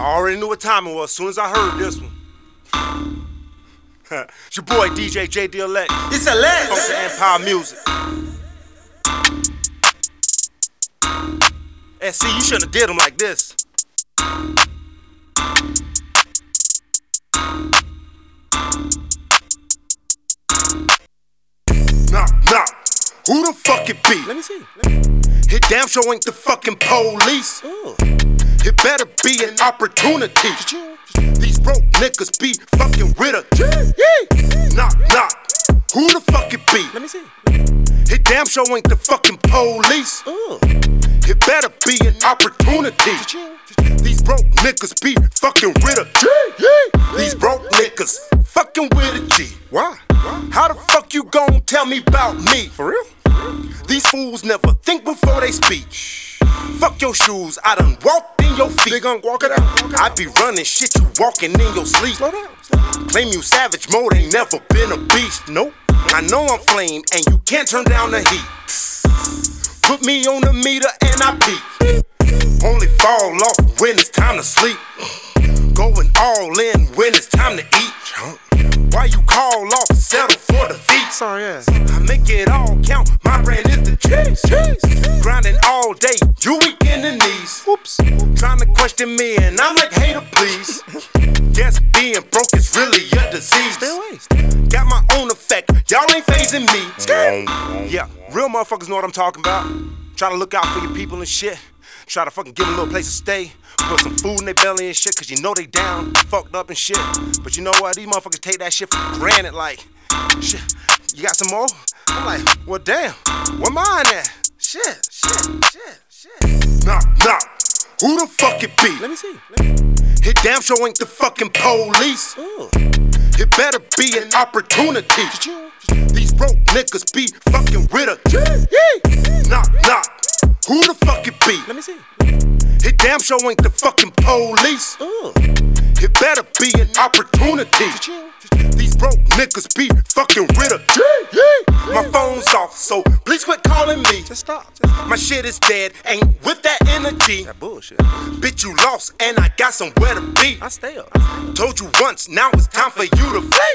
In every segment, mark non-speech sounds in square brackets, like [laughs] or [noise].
I already knew what time it was as soon as I heard this one. it's [laughs] your boy DJ JDLX. It's a leg. Funk The Antpile Music. And see, you shouldn't have did them like this. Nah, nah. Who the fuck it be? Let me see. Let me... It damn sure ain't the fucking police. Ooh. It better be an opportunity. These broke niggas be fucking with a Knock, knock. Who the fuck it be? Let me see. It damn sure ain't the fucking police. Ooh. It better be an opportunity. These broke niggas be fucking with a These broke niggas fucking with a G. Why? How the fuck you gon' tell me about me? For real? These fools never think before they speak. Fuck your shoes, I done walked in your feet. They gon' walk it out. I be running shit, you walking in your sleep. Slow down. Slow down. Claim you savage mode, ain't never been a beast. Nope. I know I'm flame, and you can't turn down the heat. Put me on the meter and I peak. Only fall off when it's time to sleep. Going all in when it's time to eat. Why you call off, settle for defeat? Sorry ass. I make it all count. My brand is the cheese. Grinding all day, you weak in the knees. Whoops. Trying to question me, and I'm like, hater, please. [laughs] Guess being broke is really a disease. Stay away. Stay away. Got my own effect, y'all ain't phasing me. Yeah, real motherfuckers know what I'm talking about. Trying to look out for your people and shit. Try to fucking give them a little place to stay. Put some food in their belly and shit, cause you know they down, fucked up and shit. But you know what? These motherfuckers take that shit for granted. Like, shit, you got some more? I'm like, well, damn, where mine at? Shit, shit, shit, shit. Nah, nah. Who the fuck it be? Let me see. Let me... It damn sure ain't the fucking police. Ooh. It better be an opportunity. These broke niggas be fucking with a knock knock. Who the fuck it be? Let me see. It damn sure ain't the fucking police. Ooh. It better be an opportunity. These broke niggas be fucking with a My phone's off, so please quit calling me. Just stop. Just stop. My shit is dead, ain't with that energy. That bullshit. Bitch, you lost, and I got somewhere to be. I stay up. I stay up. Told you once, now it's time for you to flee.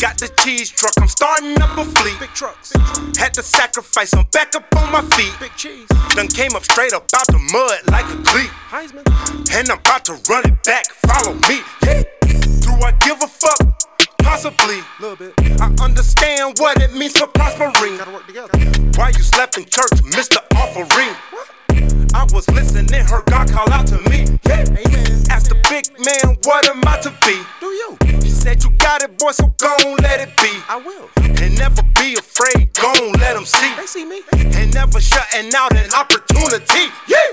Got the cheese truck, I'm starting up a fleet. Big trucks. Had to sacrifice, I'm back up on my feet. Big cheese. Done came up straight up out the mud like a cleat. Heisman. And I'm about to run it back, follow me. Yeah. Do I give a fuck? Possibly. Little bit. I understand what it means for prospering. Gotta work together. Why you slept in church, Mr. Offering? I was listening, heard God call out to me. Yeah. Amen. Asked the big man, what am I to be? Got it, boy, so gon' let it be. I will. And never be afraid, gon' let them see. They see me. And never shutting out an opportunity. Yeah.